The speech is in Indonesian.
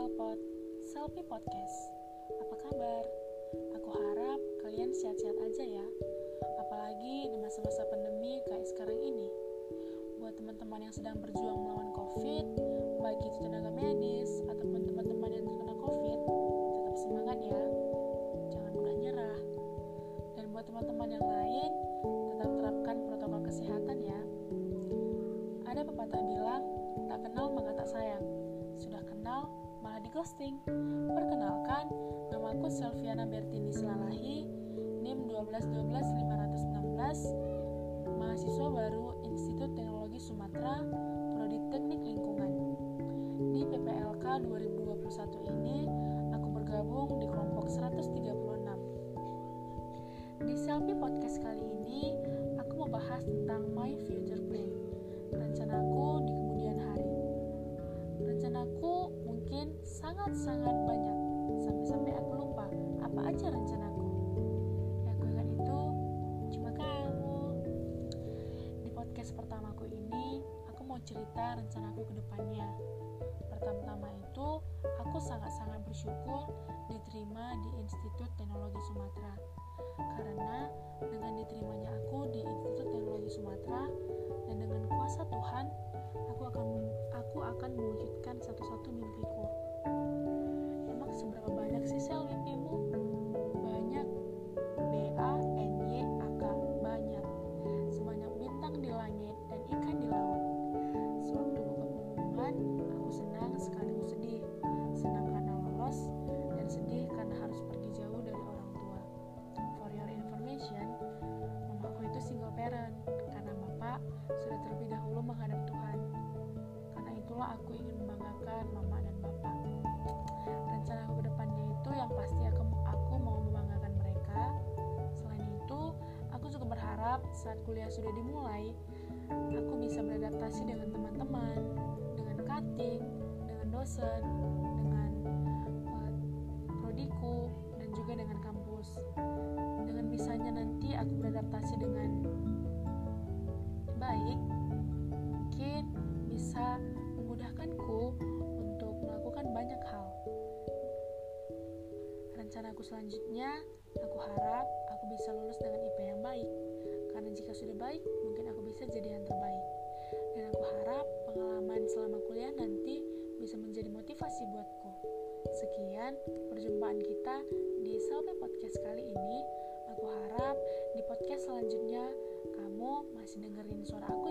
Selfie Podcast. Apa kabar? Aku harap kalian sehat-sehat aja ya. Apalagi di masa-masa pandemi kayak sekarang ini. Buat teman-teman yang sedang berjuang melawan COVID, baik itu tenaga medis ataupun teman-teman yang terkena COVID, tetap semangat ya. Jangan mudah nyerah. Dan buat teman-teman yang lain, tetap terapkan protokol kesehatan ya. Ada pepatah bilang, tak kenal maka tak sayang. Sudah kenal, malah di ghosting. Perkenalkan, namaku Selviana Bertini Selalahi, NIM 1212516, mahasiswa baru Institut Teknologi Sumatera, Prodi Teknik Lingkungan. Di PPLK 2021 ini, aku bergabung di kelompok 136. Di Selfie Podcast kali ini, aku mau bahas tentang my future plan, rencanaku sangat-sangat banyak, sampai-sampai aku lupa apa aja rencanaku. Yang aku itu cuma kamu. Di podcast pertamaku ini, aku mau cerita rencanaku ke depannya. Pertama-tama itu, aku sangat-sangat bersyukur diterima di Institut Teknologi Sumatera. Karena dengan diterimanya aku di Institut Teknologi Sumatera dan dengan terlebih dahulu menghadap Tuhan. Karena itulah aku ingin membanggakan mama dan bapak. Rencana aku ke depannya itu yang pasti aku, aku mau membanggakan mereka. Selain itu, aku juga berharap saat kuliah sudah dimulai, aku bisa beradaptasi dengan teman-teman, dengan cutting, dengan dosen, dengan uh, prodiku, dan juga dengan kampus. Dengan bisanya nanti aku beradaptasi dengan bisa memudahkanku untuk melakukan banyak hal. Rencanaku selanjutnya, aku harap aku bisa lulus dengan IP yang baik. Karena jika sudah baik, mungkin aku bisa jadi yang terbaik. Dan aku harap pengalaman selama kuliah nanti bisa menjadi motivasi buatku. Sekian perjumpaan kita di Selfie Podcast kali ini. Aku harap di podcast selanjutnya kamu masih dengerin suara aku